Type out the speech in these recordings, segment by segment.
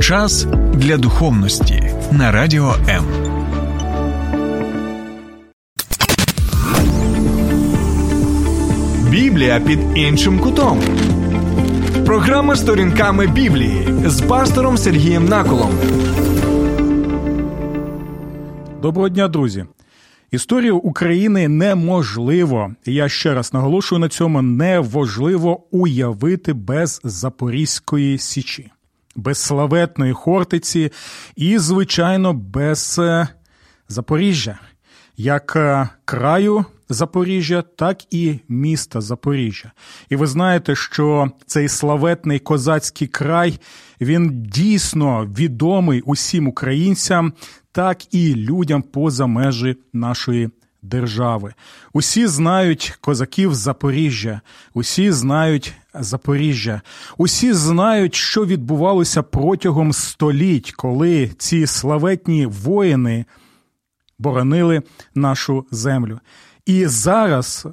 Час для духовності на радіо М. Біблія під іншим кутом. Програма сторінками Біблії з пастором Сергієм Наколом. Доброго дня, друзі. Історію України неможливо, і я ще раз наголошую на цьому, неможливо уявити без Запорізької січі, без славетної Хортиці і, звичайно, без е, Запоріжжя, як е, краю Запоріжжя, так і міста Запоріжжя. І ви знаєте, що цей славетний козацький край він дійсно відомий усім українцям, так і людям поза межі нашої держави. Усі знають козаків Запоріжжя, усі знають Запоріжжя, усі знають, що відбувалося протягом століть, коли ці славетні воїни боронили нашу землю. І зараз,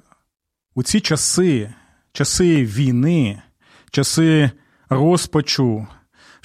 у ці часи, часи війни, часи розпачу,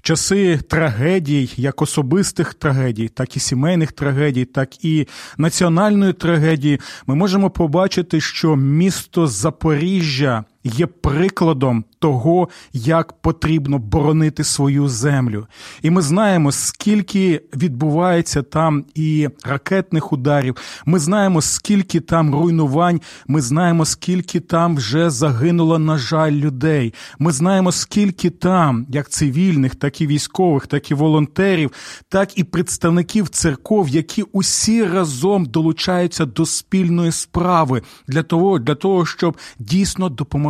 часи трагедій, як особистих трагедій, так і сімейних трагедій, так і національної трагедії, ми можемо побачити, що місто Запоріжжя є прикладом того, як потрібно боронити свою землю. І ми знаємо, скільки відбувається там і ракетних ударів. Ми знаємо, скільки там руйнувань. Ми знаємо, скільки там вже загинуло, на жаль, людей. Ми знаємо, скільки там, як цивільних, так і військових, так і волонтерів, так і представників церков, які усі разом долучаються до спільної справи для того, для того, щоб дійсно допомагати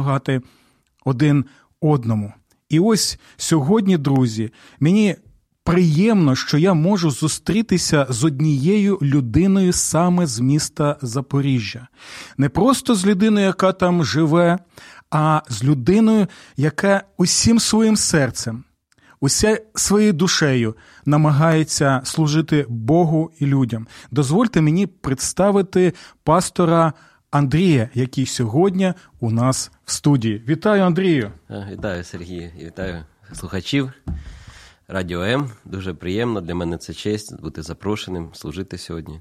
один одному. І ось сьогодні, друзі, мені приємно, що я можу зустрітися з однією людиною саме з міста Запоріжжя. Не просто з людиною, яка там живе, а з людиною, яка усім своїм серцем, уся своєю душею намагається служити Богу і людям. Дозвольте мені представити пастора. Андрія, який сьогодні у нас в студії. Вітаю, Андрію! Вітаю, Сергій, вітаю слухачів Радіо М. Дуже приємно для мене це честь бути запрошеним, служити сьогодні.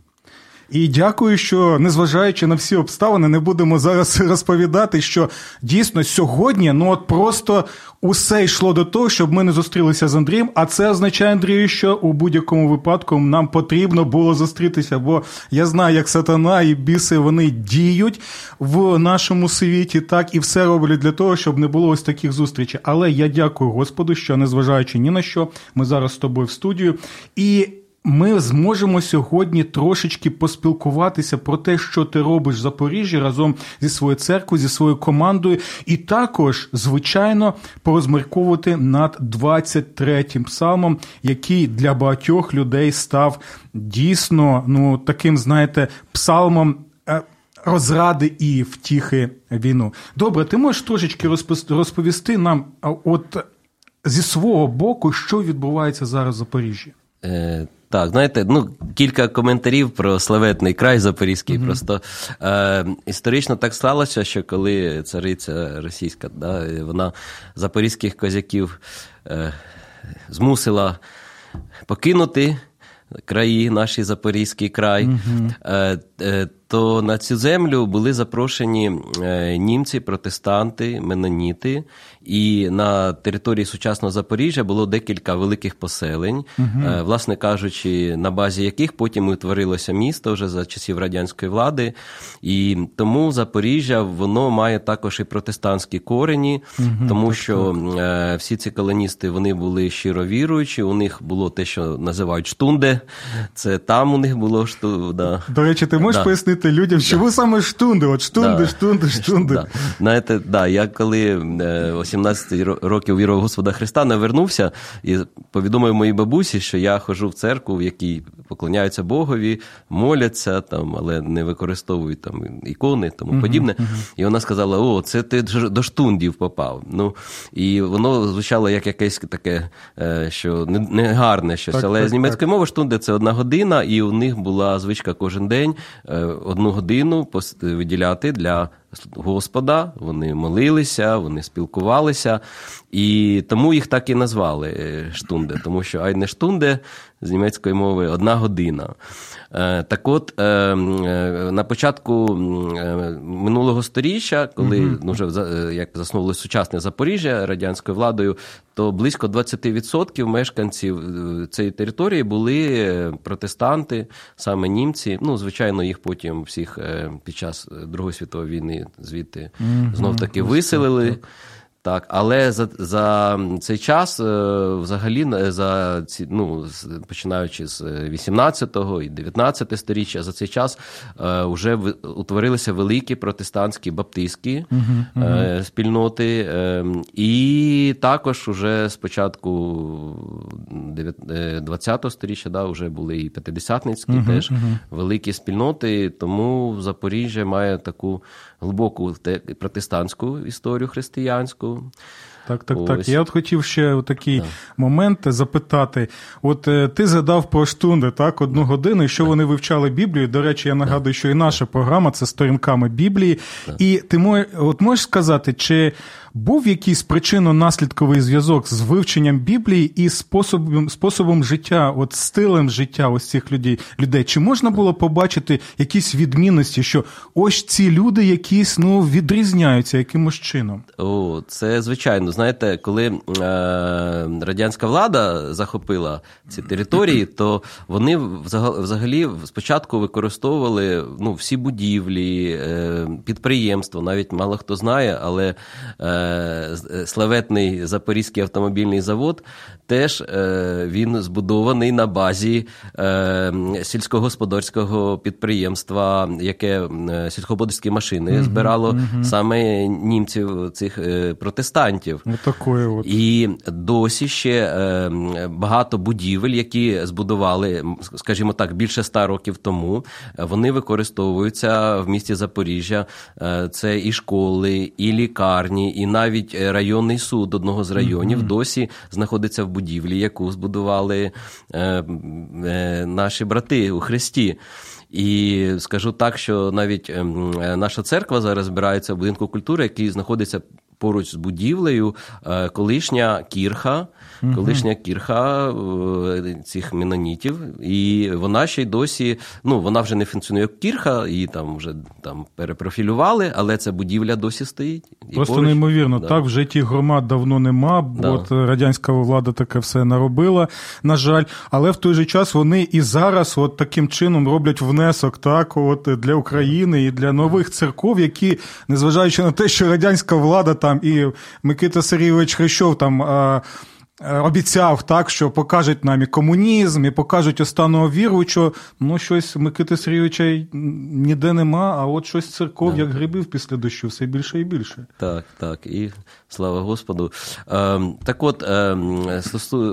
І дякую, що незважаючи на всі обставини, не будемо зараз розповідати, що дійсно сьогодні ну от просто усе йшло до того, щоб ми не зустрілися з Андрієм. А це означає, Андрію, що у будь-якому випадку нам потрібно було зустрітися. Бо я знаю, як сатана і біси вони діють в нашому світі, так і все роблять для того, щоб не було ось таких зустрічей. Але я дякую Господу, що незважаючи ні на що, ми зараз з тобою в студію і ми зможемо сьогодні трошечки поспілкуватися про те, що ти робиш в Запоріжжі разом зі своєю церквою, зі своєю командою, і також, звичайно, порозмірковувати над 23-м псалмом, який для багатьох людей став дійсно ну таким, знаєте, псалмом. Е, розради і втіхи війну. Добре, ти можеш трошечки розповісти нам, от зі свого боку, що відбувається зараз в Запоріжжі? Е, так, знаєте, ну кілька коментарів про славетний край Запорізький. Mm-hmm. Просто е, історично так сталося, що коли цариця російська, да, вона запорізьких козаків е, змусила покинути краї, наш Запорізький край, mm-hmm. е, е, то на цю землю були запрошені е, німці, протестанти, меноніти, і на території сучасного Запоріжжя було декілька великих поселень, угу. власне кажучи, на базі яких потім утворилося місто вже за часів радянської влади. І тому Запоріжжя воно має також і протестантські корені, угу, тому що так. всі ці колоністи вони були щиро віруючі. У них було те, що називають штунде. Це там у них було шту. Да. До речі, ти можеш да. пояснити людям, чому да. саме штунди? От штунди, да. штунди, штунди. Да. Знаєте, да, я коли 18 років віру Господа Христа навернувся і повідомив моїй бабусі, що я хожу в церкву, в якій поклоняються Богові, моляться, там, але не використовують там ікони тому uh-huh, подібне. Uh-huh. І вона сказала: О, це ти до штундів попав. Ну, І воно звучало як якесь таке, е, що не гарне щось. Так, але так, з німецької так. мови штунди це одна година, і у них була звичка кожен день е, одну годину виділяти для Господа, вони молилися, вони спілкувалися, і тому їх так і назвали штунди, тому що Айне штунде з німецької мови одна година. Е, так от, е, е, на початку минулого сторіччя, коли угу. ну, вже як заснули сучасне Запоріжжя радянською владою, то близько 20% мешканців цієї території були протестанти, саме німці. Ну, звичайно, їх потім всіх під час Другої світової війни звідти угу. знов таки виселили. Так. Але за за цей час, е, взагалі, за ці ну починаючи з 18-го і 19 сторіччя, за цей час вже е, утворилися великі протестантські баптистські uh-huh, uh-huh. спільноти, і також уже з початку 20-го сторіччя да, вже були і п'ятидесятницькі uh-huh, теж великі спільноти. Тому Запоріжжя має таку глибоку протестантську історію християнську. Так, так, Ось. так. Я от хотів ще такий да. момент запитати. От е, ти згадав про штунди, так, одну годину, і що да. вони вивчали Біблію. До речі, я нагадую, що і наша програма це сторінками Біблії. І ти мож, от можеш сказати, чи був якийсь причинно-наслідковий зв'язок з вивченням Біблії і способом способом життя, от стилем життя ось цих людей людей? Чи можна було побачити якісь відмінності, що ось ці люди якісь ну відрізняються якимось чином? О, це звичайно. Знаєте, коли е, радянська влада захопила ці території, то вони взагалі спочатку використовували ну, всі будівлі, е, підприємства, навіть мало хто знає, але. Е, славетний Запорізький автомобільний завод, теж е, він збудований на базі е, сільськогосподарського підприємства, яке сільськогосподарські машини збирало угу. саме німців цих протестантів. Отакої от. І досі ще багато будівель, які збудували, скажімо так, більше ста років тому, вони використовуються в місті Запоріжжя. Це і школи, і лікарні, і навіть е, районний суд одного з районів mm-hmm. досі знаходиться в будівлі, яку збудували е, е, наші брати у Христі. І скажу так, що навіть ем, е, наша церква зараз збирається в будинку культури, який знаходиться поруч з будівлею, е, колишня кірха угу. колишня кірха е, цих менонітів, і вона ще й досі, ну вона вже не функціонує як кірха, її там вже там перепрофілювали, але ця будівля досі стоїть. І Просто поруч. неймовірно. Да. Так вже тих громад давно нема, бо да. от радянська влада таке все наробила, на жаль. Але в той же час вони і зараз от таким чином роблять внесок так, от для України і для нових церков, які, незважаючи на те, що радянська влада там і Микита Сергійович Хрещов там. Е, обіцяв так, що покажуть нам і комунізм, і покажуть останнього віруючого. Ну, щось Микити Сергійовича ніде нема, а от щось церков, як грибів після дощу, все більше і більше. Так, так. І слава Господу. Е, так от, е,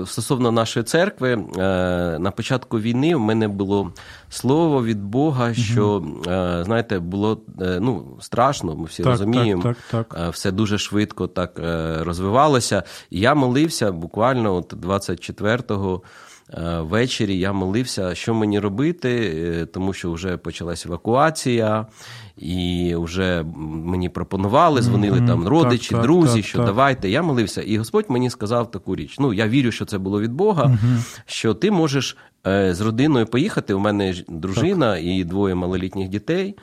стосовно нашої церкви, е, на початку війни в мене було слово від Бога, що, е, знаєте, було ну, страшно, ми всі так, розуміємо. Так, так, так. Все дуже швидко так розвивалося. І я молився буквально буквально от 24-го е, ввечері я молився, що мені робити, е, тому що вже почалась евакуація, і вже мені пропонували, дзвонили mm-hmm. там родичі, так, друзі, так, що так, давайте. Я молився, і Господь мені сказав таку річ. Ну, я вірю, що це було від Бога, mm-hmm. що ти можеш е, з родиною поїхати. У мене дружина і двоє малолітніх дітей.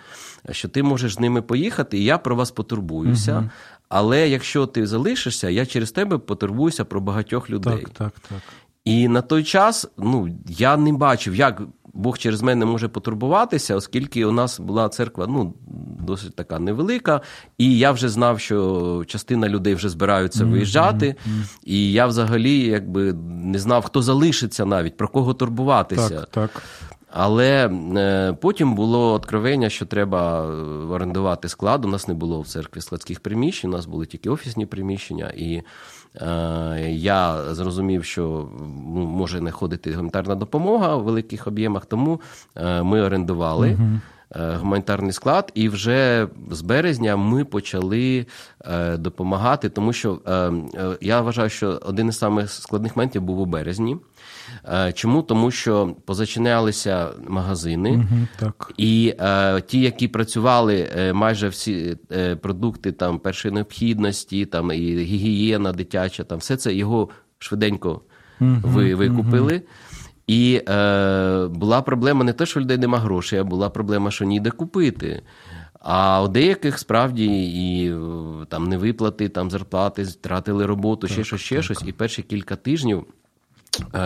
Що ти можеш з ними поїхати, і я про вас потурбуюся. Uh-huh. Але якщо ти залишишся, я через тебе потурбуюся про багатьох людей. Так, так, так. І на той час ну, я не бачив, як Бог через мене може потурбуватися, оскільки у нас була церква ну, досить така невелика, і я вже знав, що частина людей вже збираються виїжджати. Mm-hmm. І я взагалі якби не знав, хто залишиться навіть, про кого турбуватися. Так, так. Але е, потім було откровення, що треба е, орендувати склад. У нас не було в церкві складських приміщень, у нас були тільки офісні приміщення. І е, я зрозумів, що може не ходити гуманітарна допомога в великих об'ємах, тому е, ми орендували. гуманітарний склад, і вже з березня ми почали допомагати, тому що я вважаю, що один із самих складних моментів був у березні. Чому? Тому що позачинялися магазини, угу, так. і е, ті, які працювали майже всі е, продукти там першої необхідності, там і гігієна дитяча, там все це його швиденько угу, ви, викупили. Угу. І е, була проблема не те, що людей нема грошей, а була проблема, що ніде купити. А у деяких справді і там невиплати, там зарплати, втратили роботу, ще щось, ще так. щось. І перші кілька тижнів е,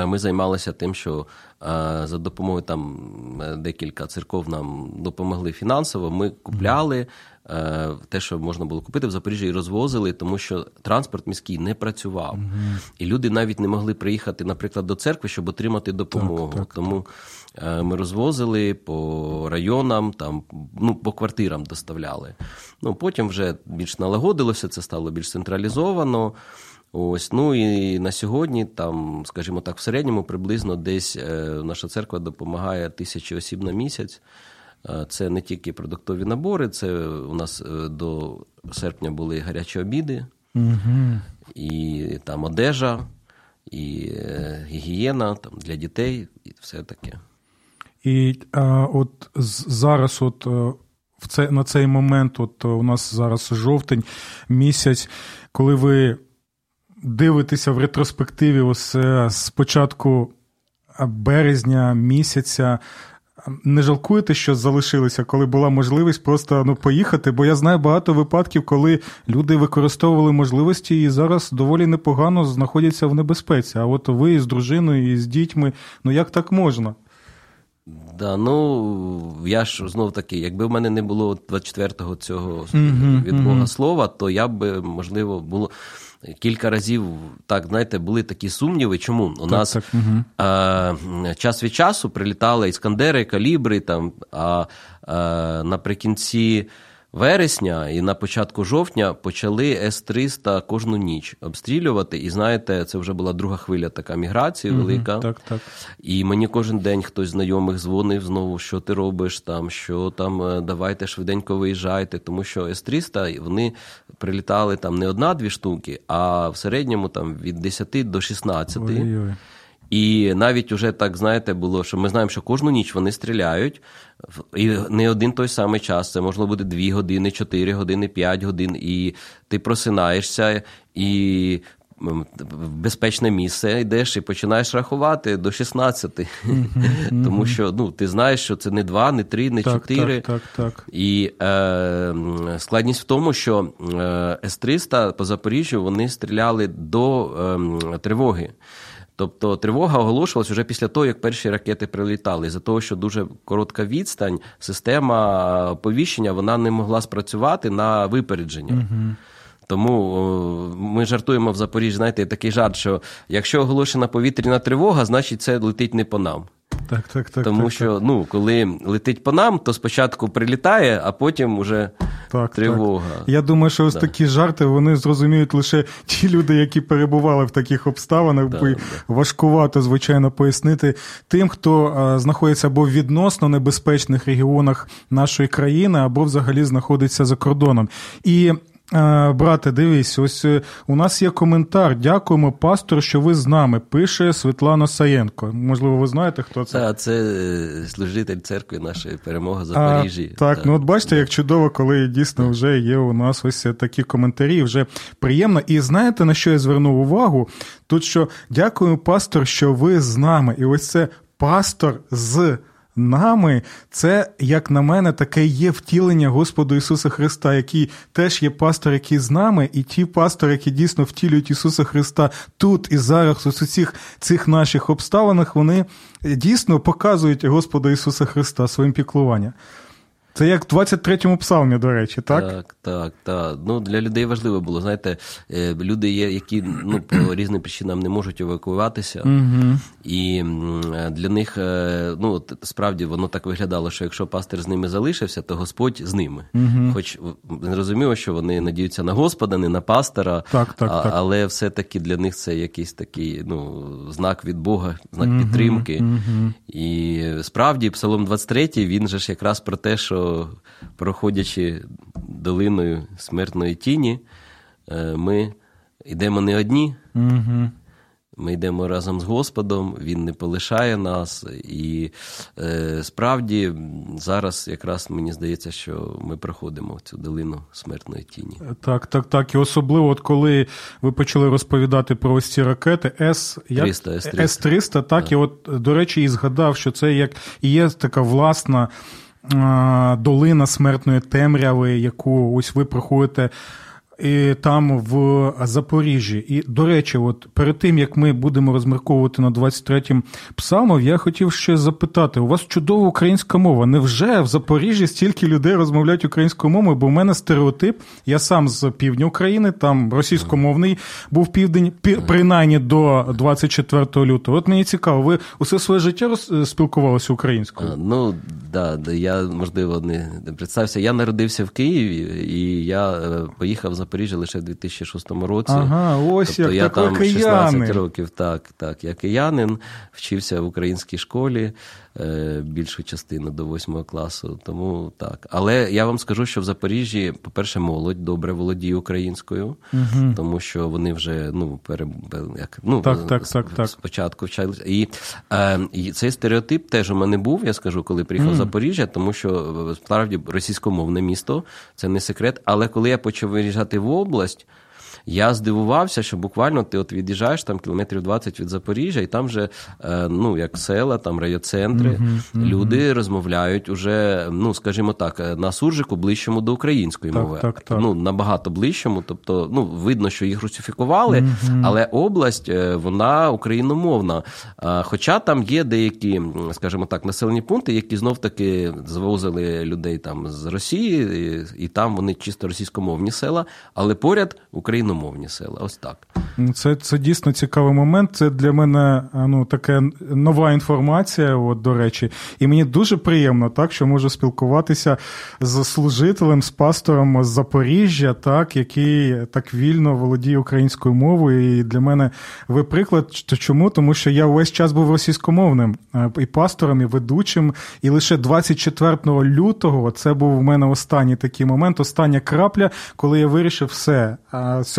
ми займалися тим, що е, за допомогою там е, декілька церков нам допомогли фінансово. Ми купляли Е, те, що можна було купити в Запоріжжі, і розвозили, тому що транспорт міський не працював, угу. і люди навіть не могли приїхати, наприклад, до церкви, щоб отримати допомогу. Так, так, тому так. ми розвозили по районам, там ну по квартирам доставляли. Ну потім вже більш налагодилося, це стало більш централізовано. Ось, ну і на сьогодні, там, скажімо так, в середньому приблизно десь е, наша церква допомагає тисячі осіб на місяць. Це не тільки продуктові набори, це у нас е, до серпня були гарячі обіди, угу. і там одежа, і е, гігієна там, для дітей, і все таке. І а, от зараз, от е, в це, на цей момент, от у нас зараз жовтень місяць, коли ви дивитеся в ретроспективі, ось з початку березня місяця. Не жалкуєте, що залишилися, коли була можливість просто ну, поїхати? Бо я знаю багато випадків, коли люди використовували можливості і зараз доволі непогано знаходяться в небезпеці. А от ви з дружиною і з дітьми, ну як так можна? Да, ну я ж знов таки, якби в мене не було 24-го цього від Бога mm-hmm. слова, то я б можливо було кілька разів так, знаєте, були такі сумніви. Чому у так, нас так, угу. а, час від часу прилітали іскандери, калібри там, а, а наприкінці вересня і на початку жовтня почали С-300 кожну ніч обстрілювати. І знаєте, це вже була друга хвиля така міграції велика. Угу, так, так. І мені кожен день хтось знайомих дзвонив знову, що ти робиш там, що там, е, давайте швиденько виїжджайте. Тому що С-300 вони прилітали там не одна-дві штуки, а в середньому там від 10 до 16. Ой-ой. І навіть уже так, знаєте, було, що ми знаємо, що кожну ніч вони стріляють, і не один той самий час. Це можливо буде 2 години, 4 години, 5 годин, і ти просинаєшся і. В безпечне місце йдеш і починаєш рахувати до 16. Mm-hmm. Тому що ну, ти знаєш, що це не 2, не 3, не 4. Так, так, так, І е, складність в тому, що е, С-300 по Запоріжжю вони стріляли до е, тривоги. Тобто тривога оголошувалась вже після того, як перші ракети прилітали. За того, що дуже коротка відстань, система оповіщення вона не могла спрацювати на випередження. Угу. Тому ми жартуємо в Запоріжжі, знаєте, такий жарт, що якщо оголошена повітряна тривога, значить це летить не по нам. Так, так, так. Тому так, що так. ну, коли летить по нам, то спочатку прилітає, а потім уже так, тривога. Так. Я думаю, що ось да. такі жарти вони зрозуміють лише ті люди, які перебували в таких обставинах. Да. Важкувато, звичайно, пояснити тим, хто а, знаходиться або в відносно небезпечних регіонах нашої країни, або взагалі знаходиться за кордоном. І брате, дивись, ось е, у нас є коментар. Дякуємо, пастор, що ви з нами. Пише Світлана Саєнко. Можливо, ви знаєте, хто це? Так, це е, служитель церкви нашої перемоги Запоріжжі. Так, так, ну от бачите, як чудово, коли дійсно вже є у нас ось такі коментарі, вже приємно. І знаєте, на що я звернув увагу? Тут що дякую, пастор, що ви з нами. І ось це пастор з нами, це, як на мене, таке є втілення Господу Ісуса Христа, який теж є пастор, який з нами, і ті пастори, які дійсно втілюють Ісуса Христа тут і зараз, у цих цих наших обставинах, вони дійсно показують Господа Ісуса Христа своїм піклуванням. Це як в 23-му псалмі, до речі, так? Так, так, так. Ну, Для людей важливо було. Знаєте, е, люди є, які ну, по різним причинам не можуть евакуюватися. Угу. І для них е, ну, справді воно так виглядало, що якщо пастир з ними залишився, то Господь з ними. Угу. Хоч зрозуміло, що вони надіються на Господа, не на пастора, так, так, а, так. але все-таки для них це якийсь такий ну, знак від Бога, знак угу, підтримки. Угу. І справді, Псалом 23, він же ж якраз про те, що проходячи долиною смертної тіні, е, ми йдемо не одні. Угу. Ми йдемо разом з Господом, Він не полишає нас. І е, справді зараз якраз мені здається, що ми проходимо цю долину смертної тіні. Так, так, так. І особливо, от коли ви почали розповідати про ось ці ракети С 300, С-300, С-300 так, так, і от, до речі, і згадав, що це як і є така власна долина смертної темряви, яку ось ви проходите і там в Запоріжжі. І, до речі, от перед тим як ми будемо розмірковувати на 23-м псалмом, я хотів ще запитати: у вас чудова українська мова. Невже в Запоріжжі стільки людей розмовляють українською мовою? Бо в мене стереотип. Я сам з півдня України, там російськомовний був південь, принаймні до 24 лютого. От мені цікаво, ви усе своє життя спілкувалися українською? Ну да, да, я можливо не представився. Я народився в Києві і я е, поїхав за Запоріжжя лише в 2006 році. Ага, ось тобто як я там киянин. 16 років. Так, так. Я киянин, вчився в українській школі більшу частину до 8 класу. Тому так. Але я вам скажу, що в Запоріжжі, по-перше, молодь добре володіє українською, угу. тому що вони вже ну, пере, як, ну, так, так, так, так. спочатку вчалися. І, е, і цей стереотип теж у мене був, я скажу, коли приїхав в Запоріжжя, тому що справді російськомовне місто, це не секрет. Але коли я почав виїжджати в область. Я здивувався, що буквально ти от від'їжджаєш там кілометрів 20 від Запоріжжя, і там вже е, ну як села, там райоцентри, uh-huh. люди розмовляють уже, ну скажімо так, е, на суржику ближчому до української так, мови. Так, так. Ну набагато ближчому. Тобто, ну видно, що їх русифікували, uh-huh. але область е, вона україномовна. Хоча там є деякі, скажімо так, населені пункти, які знов таки завозили людей там з Росії, і, і там вони чисто російськомовні села, але поряд україномовні російськомовні села. Ось так. Ну, це це дійсно цікавий момент. Це для мене ну, така нова інформація, от, до речі. І мені дуже приємно, так, що можу спілкуватися з служителем, з пастором з Запоріжжя, так, який так вільно володіє українською мовою. І для мене ви приклад. Чому? Тому що я весь час був російськомовним і пастором, і ведучим. І лише 24 лютого це був у мене останній такий момент, остання крапля, коли я вирішив все.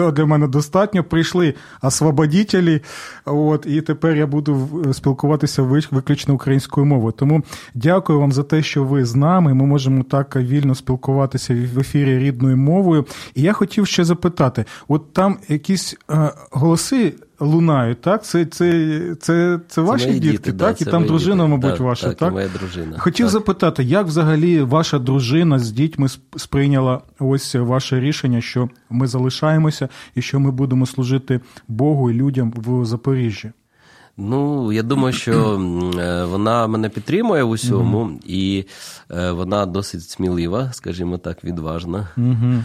Цього для мене достатньо. Прийшли освободітелі, от, і тепер я буду спілкуватися виключно українською мовою. Тому дякую вам за те, що ви з нами. Ми можемо так вільно спілкуватися в ефірі рідною мовою. І я хотів ще запитати: от там якісь е, голоси лунають, так? Це це, це, це ваші це дітки, діти, так? Да, і там дружина, діти. мабуть, так, ваша, так? так? Моя дружина. Хотів так. запитати, як взагалі ваша дружина з дітьми сприйняла ось ваше рішення, що ми залишаємося і що ми будемо служити Богу і людям в Запоріжжі? Ну, я думаю, що е, вона мене підтримує в усьому, mm-hmm. і е, вона досить смілива, скажімо так, відважна. Mm-hmm.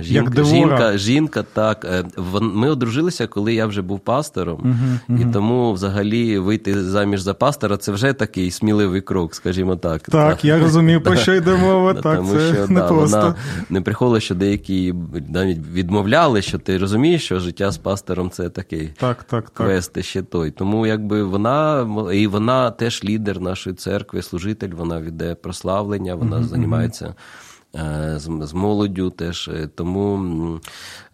Жінка, Як жінка, жінка, так. Е, ми одружилися, коли я вже був пастором, uh-huh. і тому взагалі вийти заміж за пастора це вже такий сміливий крок, скажімо так. Так, так. я розумію, про що йде мова. так, Тому це що не да, просто. вона не приходила, що деякі навіть відмовляли, що ти розумієш, що життя з пастором це такий так, так, квест ще той. Тому якби вона і вона теж лідер нашої церкви, служитель, вона веде прославлення, вона uh-huh, займається. Е, з, з молоддю теж. Е, тому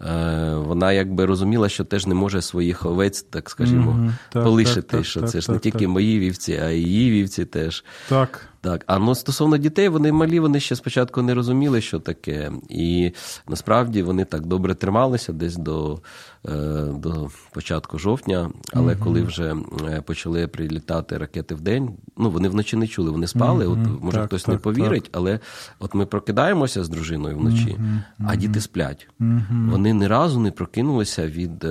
е, вона якби розуміла, що теж не може своїх овець, так скажімо, mm-hmm. так, полишити. Так, що так, це ж не тільки мої вівці, а й її вівці теж. Так. Так, а ну стосовно дітей, вони малі, вони ще спочатку не розуміли, що таке. І насправді вони так добре трималися десь до до початку жовтня. Але mm-hmm. коли вже почали прилітати ракети в день, ну вони вночі не чули, вони спали. Mm-hmm. От може так, хтось так, не повірить, так. але от ми прокидаємося з дружиною вночі, а діти сплять. Mm-hmm. Вони ні разу не прокинулися від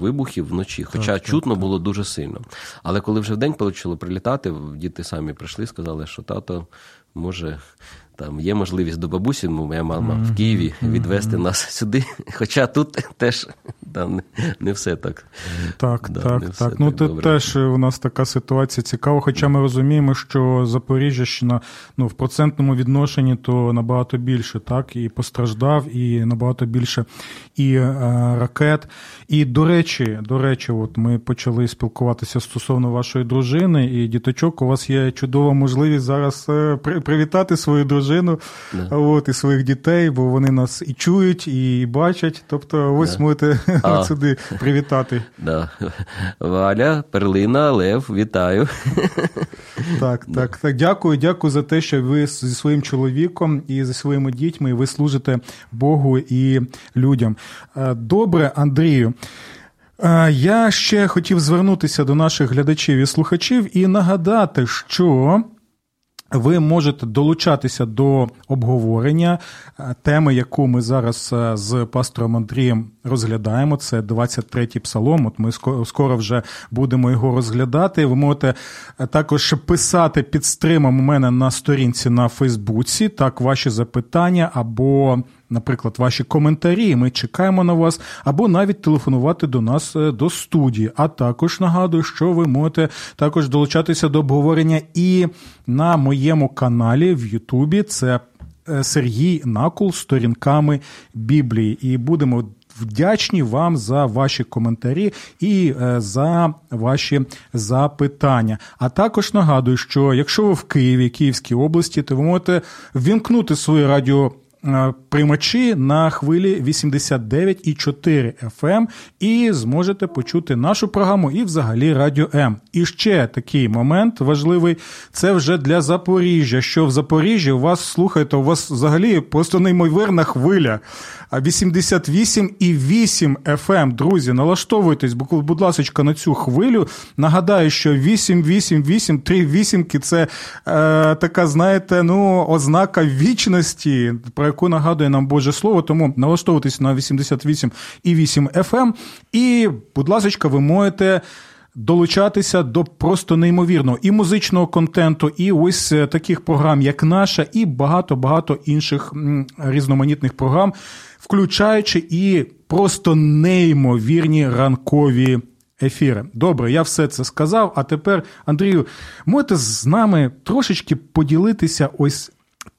вибухів вночі, хоча так, чутно було дуже сильно. Але коли вже в день почало прилітати, діти самі прийшли, сказали, що тато може там є можливість до бабусі, моя мама в Києві відвести нас сюди. Хоча тут теж да, не, не все так. Так, да, так, так. Ну, тут теж у нас така ситуація цікава, хоча ми розуміємо, що Запоріжжя ну, в процентному відношенні то набагато більше, так, і постраждав, і набагато більше і е, ракет. І до речі, до речі, от ми почали спілкуватися стосовно вашої дружини і діточок. У вас є чудова можливість зараз е, привітати свою дружину да. от, і своїх дітей, бо вони нас і чують, і бачать. Тобто, ось да. можете а. сюди привітати. Да. Валя, Перлина, Лев, вітаю. Так, так, так. Дякую, дякую за те, що ви зі своїм чоловіком і зі своїми дітьми ви служите Богу і людям. Е, добре, Андрію. Е, я ще хотів звернутися до наших глядачів і слухачів і нагадати, що ви можете долучатися до обговорення е, теми, яку ми зараз е, з пастором Андрієм розглядаємо. Це 23-й псалом. От ми скоро вже будемо його розглядати. Ви можете е, також писати під стримом у мене на сторінці на Фейсбуці. Так, ваші запитання або наприклад, ваші коментарі. Ми чекаємо на вас, або навіть телефонувати до нас е, до студії. А також нагадую, що ви можете також долучатися до обговорення і на моєму каналі в Ютубі. Це е, Сергій Накул сторінками Біблії. І будемо. Вдячні вам за ваші коментарі і е, за ваші запитання. А також нагадую, що якщо ви в Києві, Київській області, то ви можете ввімкнути свою радіо приймачі на хвилі 89,4 FM ем і зможете почути нашу програму і взагалі Радіо М. І ще такий момент важливий це вже для Запоріжжя. Що в Запоріжжі у вас слухайте, у вас взагалі просто неймовірна хвиля. 88,8 FM. Ем. Друзі, налаштовуйтесь, будь ласка, на цю хвилю. Нагадаю, що 888, 3 вісімки це е, така, знаєте, ну, ознака вічності, про яку нагадує нам Боже Слово. Тому налаштовуйтесь на 88,8 FM. Ем. І, будь ласка, ви можете. Долучатися до просто неймовірного і музичного контенту, і ось е, таких програм, як наша, і багато багато інших різноманітних програм включаючи і просто неймовірні ранкові ефіри. Добре, я все це сказав. А тепер, Андрію, можете з нами трошечки поділитися ось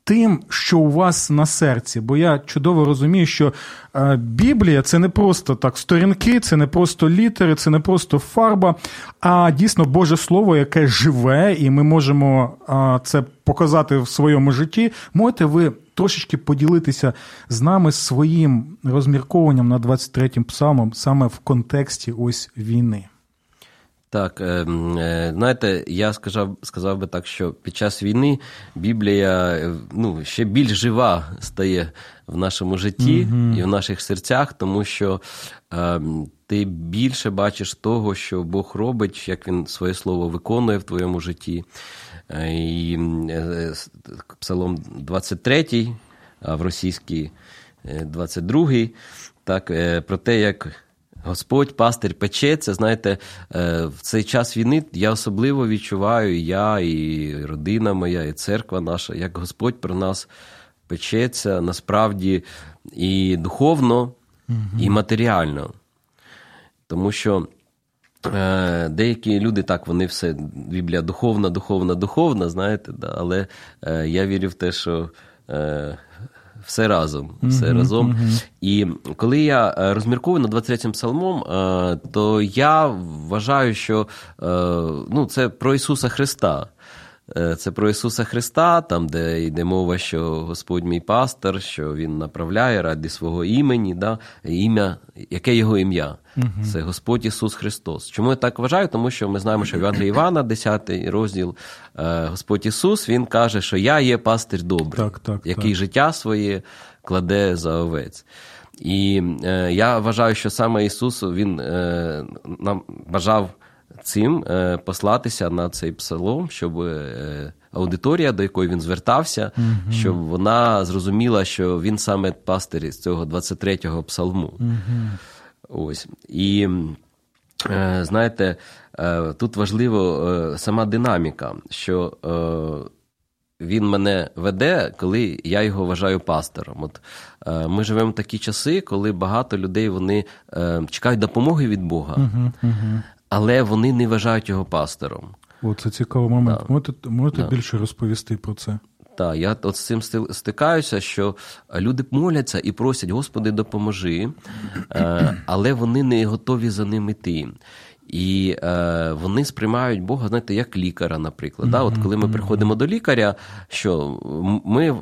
тим, що у вас на серці, бо я чудово розумію, що е, Біблія це не просто так сторінки, це не просто літери, це не просто фарба, а дійсно Боже Слово, яке живе, і ми можемо е, це показати в своєму житті. Можете ви трошечки поділитися з нами своїм розмірковуванням на 23-м псалмом саме в контексті ось війни? Так, е, е, знаєте, я сказав сказав би так, що під час війни Біблія е, ну, ще більш жива стає в нашому житті mm і в наших серцях, тому що е, ти більше бачиш того, що Бог робить, як він своє слово виконує в твоєму житті. І Псалом 23, а в російській 22, так, про те, як. Господь, пастир пече, це знаєте, е, в цей час війни я особливо відчуваю, і я, і родина моя, і церква наша, як Господь про нас печеться насправді і духовно, і матеріально. Тому що е, деякі люди так, вони все, Біблія духовна, духовна, духовна, знаєте, да, але е, я вірю в те, що все разом. все uh-huh, разом. Uh-huh. І коли я е, розмірковую над 23-м псалмом, е, то я вважаю, що е, ну, це про Ісуса Христа. Е, це про Ісуса Христа, там, де йде мова, що Господь мій пастор, що Він направляє ради свого імені, да, ім'я, яке його ім'я? Угу. Це Господь Ісус Христос. Чому я так вважаю? Тому що ми знаємо, що в Євангелії Івана, 10 розділ, е, Господь Ісус Він каже, що я є пастир добрий, так, так, який так. життя своє кладе за овець. І е, я вважаю, що саме Ісус Він е, нам бажав цим е, послатися на цей псалом, щоб е, аудиторія, до якої він звертався, угу. щоб вона зрозуміла, що він саме пастир з цього 23-го псалму. Угу. Ось. І е, знаєте, тут важливо сама динаміка, що він мене веде, коли я його вважаю пастором. От е, Ми живемо в такі часи, коли багато людей вони е, чекають допомоги від Бога, Угу, угу. Але вони не вважають його пастором. О, це цікавий момент. Да. Можете, можете Да. більше розповісти про це? Так, я от з цим стикаюся, що люди моляться і просять, Господи, допоможи, е, але вони не готові за ним іти. І е, вони сприймають Бога, знаєте, як лікаря, наприклад. Да? От коли ми приходимо до лікаря, що ми.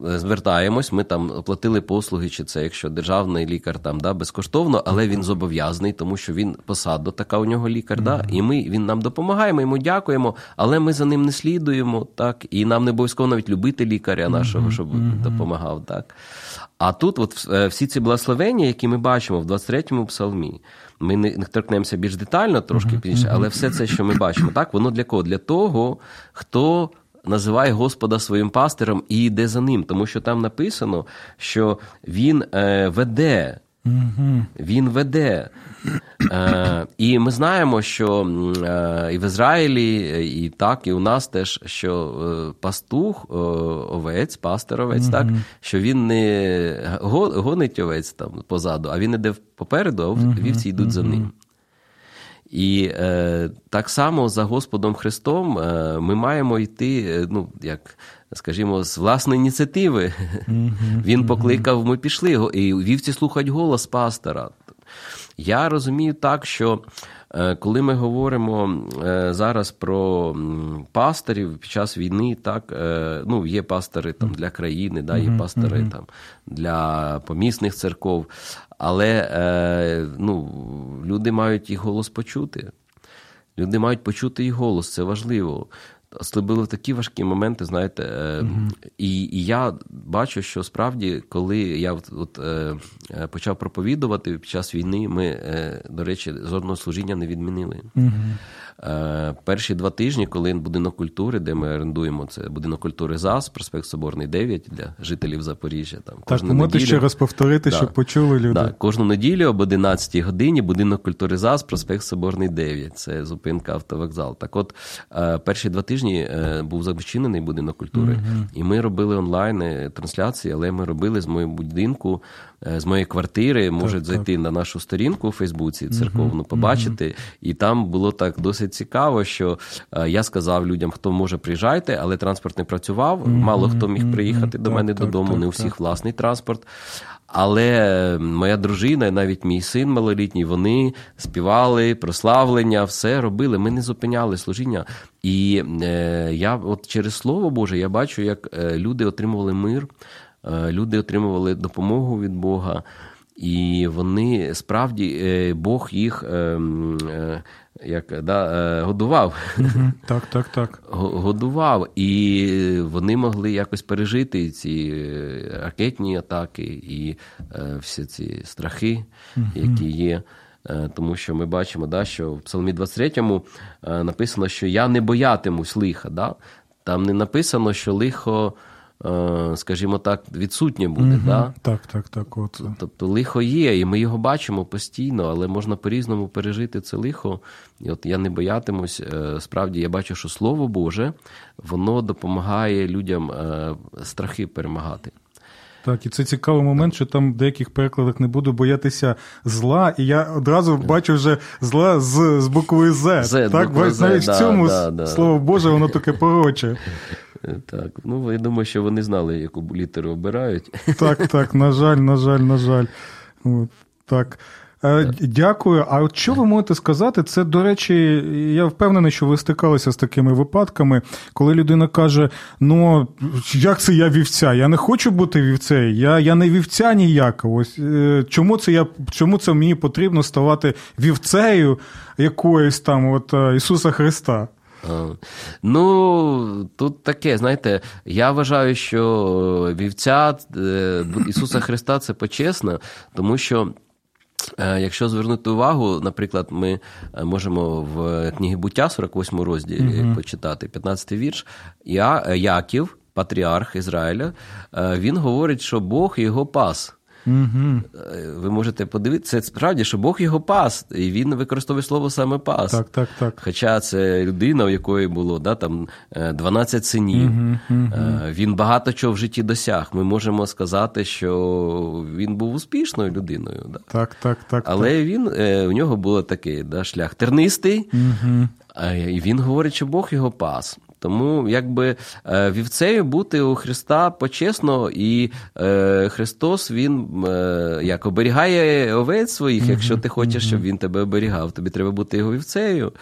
Звертаємось, ми там оплатили послуги, чи це якщо державний лікар там да, безкоштовно, але він зобов'язаний, тому що він посада така у нього лікар, да, і ми він нам допомагає, ми йому дякуємо, але ми за ним не слідуємо, так, і нам не обов'язково навіть любити лікаря нашого, щоб допомагав. Так. А тут, от е, всі ці благословення, які ми бачимо в 23-му псалмі, ми не не торкнемося більш детально, трошки пізніше, але все це, що ми бачимо, так, воно для кого? Для того, хто називає Господа своїм пастиром і йде за ним, тому що там написано, що він е, веде. Він веде. Е, і ми знаємо, що е, і в Ізраїлі, і так, і у нас теж, що е, пастух, е, овець, пастир овець, так, що він не гонить овець там позаду, а він іде попереду, а вівці йдуть за ним. І е, так само за Господом Христом е, ми маємо йти, е, ну, як скажімо, з власної ініціативи. Він покликав, ми пішли, і вівці слухають голос пастора. Я розумію так, що коли ми говоримо е, зараз про пасторів під час війни, так е, ну є пастори там для країни, да, є пастори там для помісних церков, але е, ну, люди мають і голос почути. Люди мають почути і голос, це важливо. В такі важкі моменти, знаєте, е, і, і я бачу, що справді, коли я от, от, е, е, почав проповідувати під час війни, ми, до речі, жодного служіння не відмінили. Е, перші два тижні, коли будинок культури, де ми орендуємо, це будинок культури ЗАС, проспект Соборний 9 для жителів Запоріжжя. Там, Так, кожну неділю- ще раз повторити, Да. щоб почули люди. Да, кожну неділю об 11 годині будинок культури ЗАЗ, проспект Соборний 9. Це зупинка автовокзал. Так от, перші два тижні е, був зачинений будинок культури, і ми робили онлайн е, трансляції, але ми робили з моєї будинку, е, з моєї квартири. Можуть так. зайти на нашу сторінку у Фейсбуці церковну, побачити. І там було так досить цікаво, що я сказав людям, хто може приїжджайте, але транспорт не працював. Мало хто міг приїхати до Так, мене так, додому, так, не у так. всіх власний транспорт. Але моя дружина, і навіть мій син малолітній, вони співали прославлення, все робили. Ми не зупиняли служіння. І е, я, от через слово Боже, я бачу, як е, люди отримували мир, е, люди отримували допомогу від Бога. І вони справді е, Бог їх е, е, як, да, е, годував. Так, так, так. Годував, і вони могли якось пережити ці е, ракетні атаки і е, всі ці страхи, які є. Е, Тому що ми бачимо, да, що в Псалмі 23 е, написано, що я не боятимусь лиха. Да? Там не написано, що лихо, е, скажімо так, відсутнє буде. Да? Так, так, так. От. Тобто лихо є, і ми його бачимо постійно, але можна по-різному пережити це лихо. І от я не боятимусь. е, Справді я бачу, що Слово Боже воно допомагає людям е, страхи перемагати. Так, і це цікавий момент, що там в деяких перекладах не буду боятися зла, і я одразу бачу вже зла з, з букви З. З, так, «З», навіть да, в цьому да, да. слово Боже, воно таке пороче. Так, ну я думаю, що вони знали, яку літеру обирають. Так, так, на жаль, на жаль, на жаль. От, так. Е, Дякую. А от що ви можете сказати? Це, до речі, я впевнений, що ви стикалися з такими випадками, коли людина каже: Ну, як це я вівця? Я не хочу бути вівцею, я, я не вівця ніяка. Ось е, чому це я чому це мені потрібно ставати вівцею якоїсь там от е, Ісуса Христа? Ну, тут таке, знаєте, я вважаю, що вівця е, Ісуса Христа це почесно, тому що. Е, Якщо звернути увагу, наприклад, ми е, можемо в книгі буття 48 розділі почитати 15 вірш. Я, Яків, патріарх Ізраїля, е, він говорить, що Бог його пас. Угу. Ви можете подивитися, це справді, що Бог його пас, і він використовує слово саме пас. Так, так, так. Хоча це людина, у якої було да, там, 12 синів. Угу, угу. Він багато чого в житті досяг. Ми можемо сказати, що він був успішною людиною. Да. Так, так, так. Але так. він, у нього був такий да, шлях тернистий, угу. і він говорить, що Бог його пас. Тому якби е, вівцею бути у Христа почесно, і е, Христос Він е, як оберігає овець своїх, якщо ти хочеш, щоб він тебе оберігав, тобі треба бути його вівцею.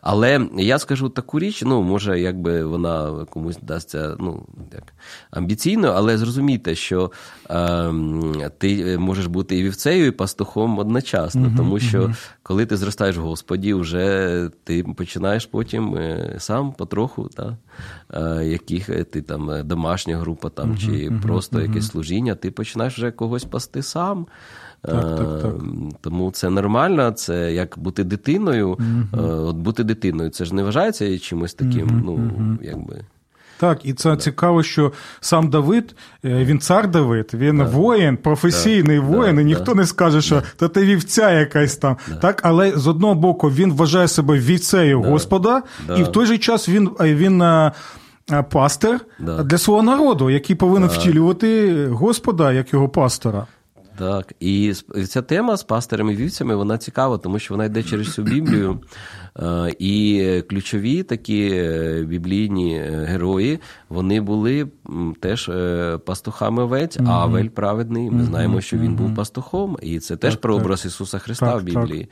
Але я скажу таку річ, ну може, якби вона комусь дасться ну, як амбіційно, але зрозумійте, що е, ти можеш бути і вівцею, і пастухом одночасно, тому що коли ти зростаєш в Господі, вже ти починаєш потім сам потроху. Та, яких ти там домашня група там, чи uh-huh, просто uh-huh. якесь служіння, ти починаєш вже когось пасти сам. Так, так, так. Тому це нормально, це як бути дитиною. Uh-huh. От Бути дитиною, це ж не вважається чимось таким, ну, якби. Так, і це цікаво, що сам Давид, він цар Давид, він так. воїн, професійний так. воїн, і ніхто не скаже, що то ти вівця якась там. Так, але з одного боку він вважає себе вівцею Господа, і в той же час він він. Пастир для свого народу, який повинен втілювати Господа як його пастора. Так, і ця тема з пастирами і вівцями вона цікава, тому що вона йде через всю Біблію. Е, і ключові такі е, біблійні е, герої вони були теж пастухами овець, а Авель праведний. Ми знаємо, що він був пастухом, і це теж прообраз Ісуса Христа в Біблії.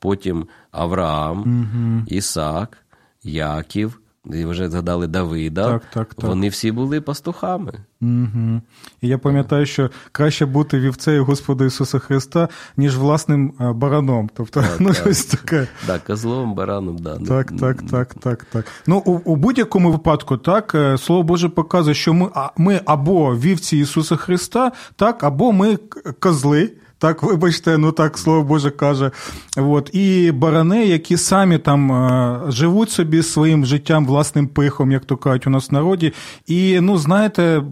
Потім Авраам, Ісак, Яків. І вже згадали Давида, так, так, так. вони всі були пастухами. Угу. І я пам'ятаю, що краще бути вівцею Господа Ісуса Христа, ніж власним бараном. Тобто, так, ну так. щось таке. Так, козлом, бараном, да. Так, так, так, так, так. Ну, у, у будь-якому випадку, так, е, Слово Боже показує, що ми, ми або вівці Ісуса Христа, так, або ми козли. Так, вибачте, ну так слово Боже каже. От. І барани, які самі там е, живуть собі своїм життям, власним пихом, як то кажуть у нас в народі. І, ну, знаєте.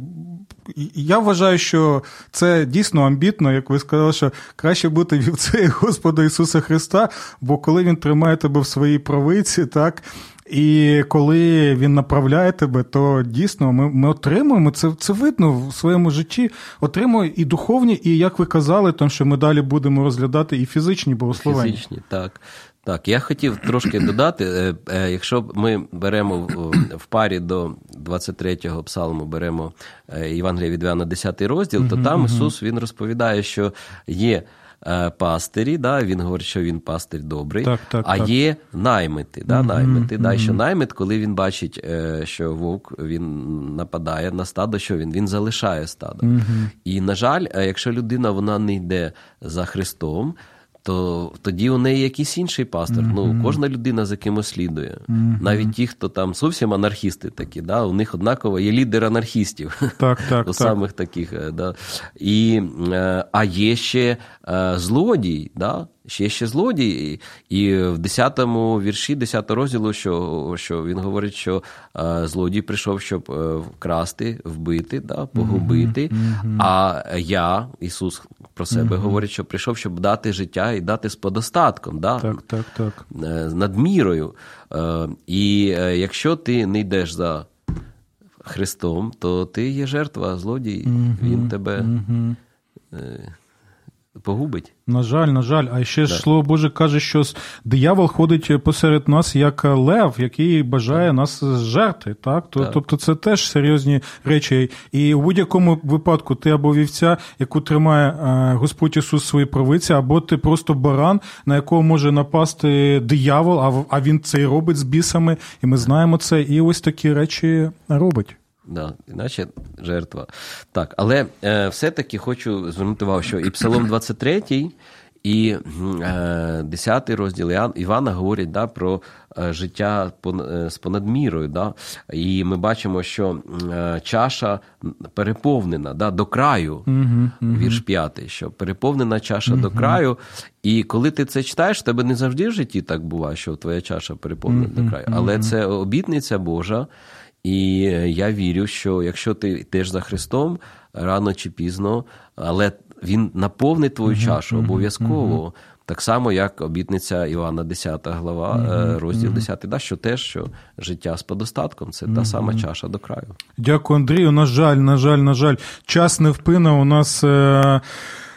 Я вважаю, що це дійсно амбітно, як ви сказали, що краще бути вівцею Господа Ісуса Христа, бо коли Він тримає тебе в своїй правиці, так, і коли він направляє тебе, то дійсно ми ми отримуємо це це видно в своєму житті. Отримуємо і духовні, і як ви казали, тому що ми далі будемо розглядати і фізичні благословення. Фізичні, так. Так, я хотів трошки додати, е, е, якщо ми беремо в парі до 23-го псалму, беремо е, Євангелія від Іоанна 10 розділ, то там Ісус Він розповідає, що є пастирі, да, він говорить, що він пастир добрий, так, так, а так. є наймити. Да, наймити. Mm-hmm. Да, що наймит, коли він бачить, е, що вовк він нападає на стадо, що він Він залишає стадо. Mm-hmm. І, на жаль, е, якщо людина вона не йде за Христом, то тоді у неї якийсь інший пастор. Mm-hmm. Ну, Кожна людина за кимось слідує. Mm-hmm. Навіть ті, хто там зовсім анархісти такі, да, у них однаково є лідер анархістів. Так, так, у самих таких. Да. І, А є ще злодій. да, Ще ще злодій, і в 10-му вірші 10 розділу, що що він говорить, що е, злодій прийшов, щоб е, вкрасти, вбити, да, погубити. Mm-hmm. А я, Ісус про себе mm-hmm. говорить, що прийшов, щоб дати життя і дати з подостатком, да, так, так, так. Е, над мірою. І якщо ти не йдеш за Христом, то ти є жертва, злодій, mm-hmm. він тебе погубить. На жаль, на жаль, а ще ж слово Боже каже, що диявол ходить посеред нас як лев, який бажає так. нас жерти. Так? так? Тобто це теж серйозні речі. І у будь-якому випадку ти або вівця, яку тримає Господь Ісус свої правиці, або ти просто баран, на якого може напасти диявол, а він це і робить з бісами, і ми знаємо це. І ось такі речі робить. Да, Іначе жертва. Так, але е, все-таки хочу звернути увагу, що і Псалом 23, і е, 10 розділ Івана говорять да, про е, життя з понадмірою. Да? І ми бачимо, що е, чаша переповнена да, до краю, вірш 5, що переповнена чаша до краю. І коли ти це читаєш, в тебе не завжди в житті так буває, що твоя чаша переповнена до краю. Але це обітниця Божа. І я вірю, що якщо ти йдеш за Христом рано чи пізно, але він наповнить твою чашу обов'язково. Так само, як обітниця Івана, 10 глава, mm-hmm. розділ 10, да, що теж що життя з подостатком це mm-hmm. та сама чаша до краю. Дякую, Андрію. На жаль, на жаль, на жаль, час невпинно у нас. Е-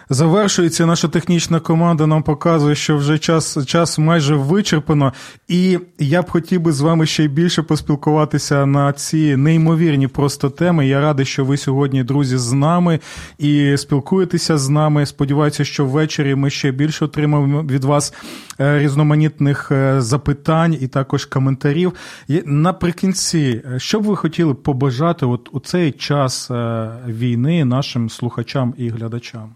Завершується наша технічна команда, нам показує, що вже час час майже вичерпано. І я б хотів би з вами ще більше поспілкуватися на ці неймовірні просто теми. Я радий, що ви сьогодні, друзі, з нами і спілкуєтеся з нами. Сподіваюся, що ввечері ми ще більше отримаємо від вас е, різноманітних е, запитань і також коментарів. Наприкінці, е, що б ви хотіли побажати от у цей час війни нашим слухачам і глядачам?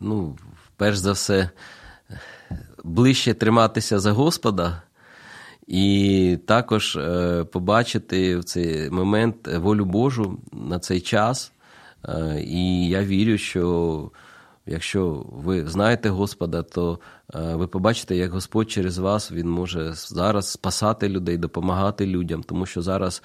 Ну, перш за все, ближче триматися за Господа. І також е, побачити в цей момент волю Божу на цей час. Е, і я вірю, що якщо ви знаєте Господа, то е, ви побачите, як Господь через вас Він може зараз спасати людей, допомагати людям, тому що зараз,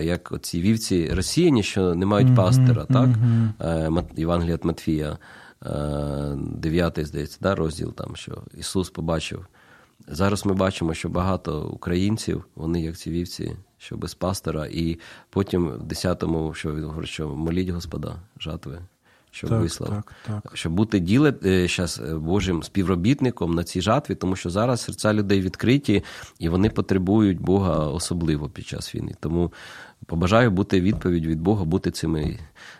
як ці вівці росіяні, що не мають пастира, mm-hmm. так? Євангелія від Матфія. 9, здається, да, розділ там, що Ісус побачив. Зараз ми бачимо, що багато українців, вони як ці вівці, що без пастора, і потім в 10-му, що він говорить, що моліть Господа жатви, щоб так, вислав. Так, так. Щоб бути діле зараз е, е, Божим співробітником на цій жатві, тому що зараз серця людей відкриті і вони потребують Бога особливо під час війни. Тому побажаю бути відповідь від Бога, бути цими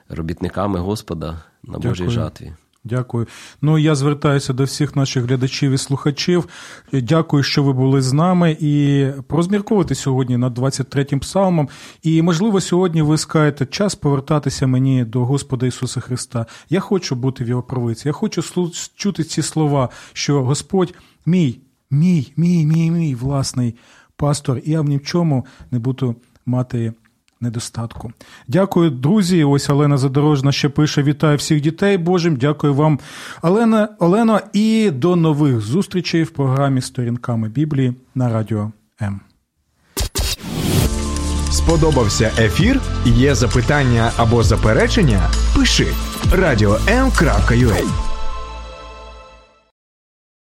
робітниками Господа на Божій жатві. Дякую. Ну я звертаюся до всіх наших глядачів і слухачів. Дякую, що ви були з нами і порозмірковувати сьогодні над 23-м псалмом. І, можливо, сьогодні ви скажете час повертатися мені до Господа Ісуса Христа. Я хочу бути в його правиці. Я хочу чути ці слова, що Господь мій, мій, мій, мій, мій власний пастор, і я в ні в чому не буду мати недостатку. Дякую, друзі. Ось Олена Задорожна ще пише: Вітаю всіх дітей Божим. Дякую вам, Олена, Олено, і до нових зустрічей в програмі Сторінками Біблії на радіо М. Сподобався ефір? Є запитання або заперечення? Пиши радіом.ua